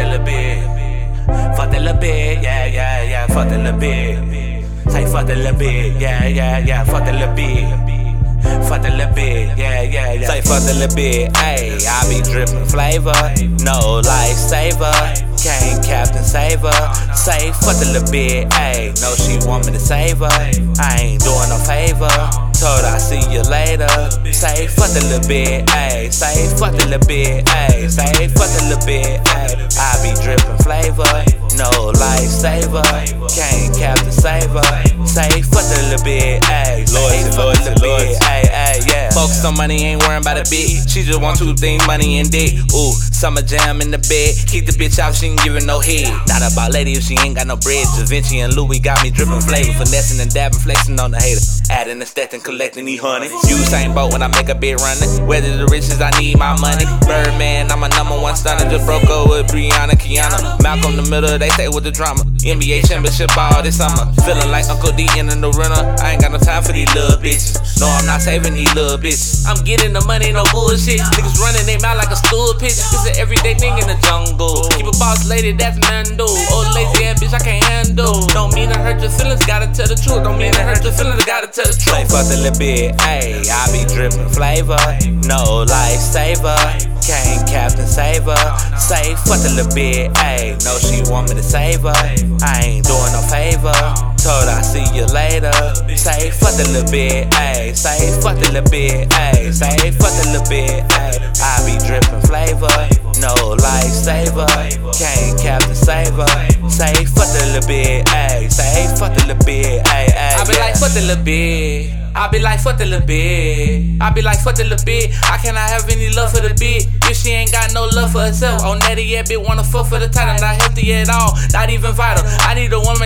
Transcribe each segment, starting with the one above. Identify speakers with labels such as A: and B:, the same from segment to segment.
A: that little bit. Fuck that little bit, yeah, yeah, yeah, fuck that little bit. Say fuck that little bit, yeah, yeah, yeah, fuck that little bit. Fuck that little bit, yeah, yeah, yeah. Say fuck that little bit, ayy. I be drippin' flavor, no lifesaver. Can't Captain save her. Say fuck the little bit, ayy. Know she want me to save her. I ain't doing no favor. Told I see you later. Say fuck the little bit, ayy. Say fuck the little bit, ayy. Say fuck the little bit, ayy. I be drippin' flavor, no lifesaver. Can't cap save her. Say fuck the little bit, ayy. Say fuck the little bit, ayy, on money, ain't worrying about a bit. She just want two things, money and dick. Ooh, summer jam in the bed. Keep the bitch out, she ain't giving no head. Not about lady if she ain't got no bread. Da Vinci and Louis got me dripping flavor. Finessing and dabbing, flexing on the hater. Adding the stats and collecting these honey. You same boat when I make a bit running. Whether the riches, I need my money. Birdman, I'm a number one stunner. Just broke up with Brianna, Kiana. Malcolm the middle, they stay with the drama. NBA championship all this summer. Feeling like Uncle D in the runner. I ain't got no time for these little bitches. No, I'm not saving these little bitches. I'm getting the money, no bullshit. Niggas running they mouth like a stool pitch. It's an everyday thing in the jungle. Keep a boss lady, that's Nando. Old lazy ass bitch, I can't handle. Don't mean to hurt your feelings, gotta tell the truth. Don't mean to hurt your feelings, gotta tell the truth. Say fuck the little bit, ayy. I be dripping flavor, no lifesaver. Captain save her. Say fuck the little bit, ayy. Know she want me to save her. I ain't doing no favor. Told I see you later. Say fuck the little bit, ayy. Say fuck the little bit, ayy. Say fuck the little bit, ayy. I be dripping flavor, no lifesaver. Can't Captain save her. Say fuck the little bit, ayy. Say fuck the little bit, ayy, ayy. I be like fuck the little bit. I be like fuck the little bit. I be like fuck the little bit. I cannot have any love for the bit if she ain't got no love for herself. On that yeah, bitch wanna fuck for the title, not healthy at all, not even vital. I need a woman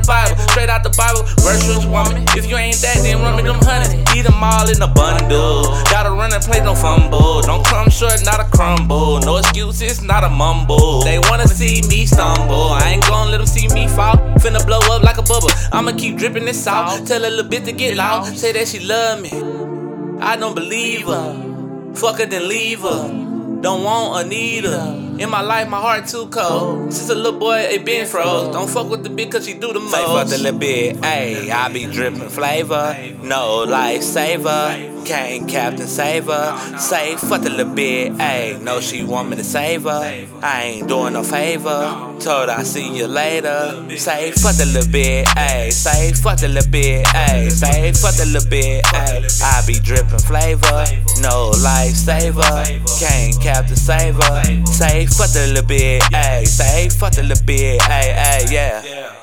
A: out the Bible, straight out the Bible, virtuous woman. If you ain't that, then run me them hundreds. Eat them all in a bundle. Gotta run and play, no fumble. Don't come short, not a crumble. No excuses, not a mumble. They wanna see me stumble. I ain't gonna let them see me fall. Finna blow up like a bubble. I'ma keep dripping this salt. Tell a little bit to get loud. Say that she love me. I don't believe her. Fuck her, then leave her. Don't want a need. In my life, my heart too cold. Since a little boy, it been froze. Don't fuck with the bitch cause she do the most. Say fuck the little bit, ayy. I be dripping flavor. No lifesaver. Can't Captain save her. Say fuck the little bit, ayy. No, she want me to save her. I ain't doing no favor. Told I see you later. Say fuck the little bit, ayy. Say fuck the little bit, ayy. Say fuck the little bit, ayy. I be dripping flavor. No lifesaver. Can't Captain save her. Say fuck the little bit, ayy. Say fuck the little bit, ayy, ayy, yeah.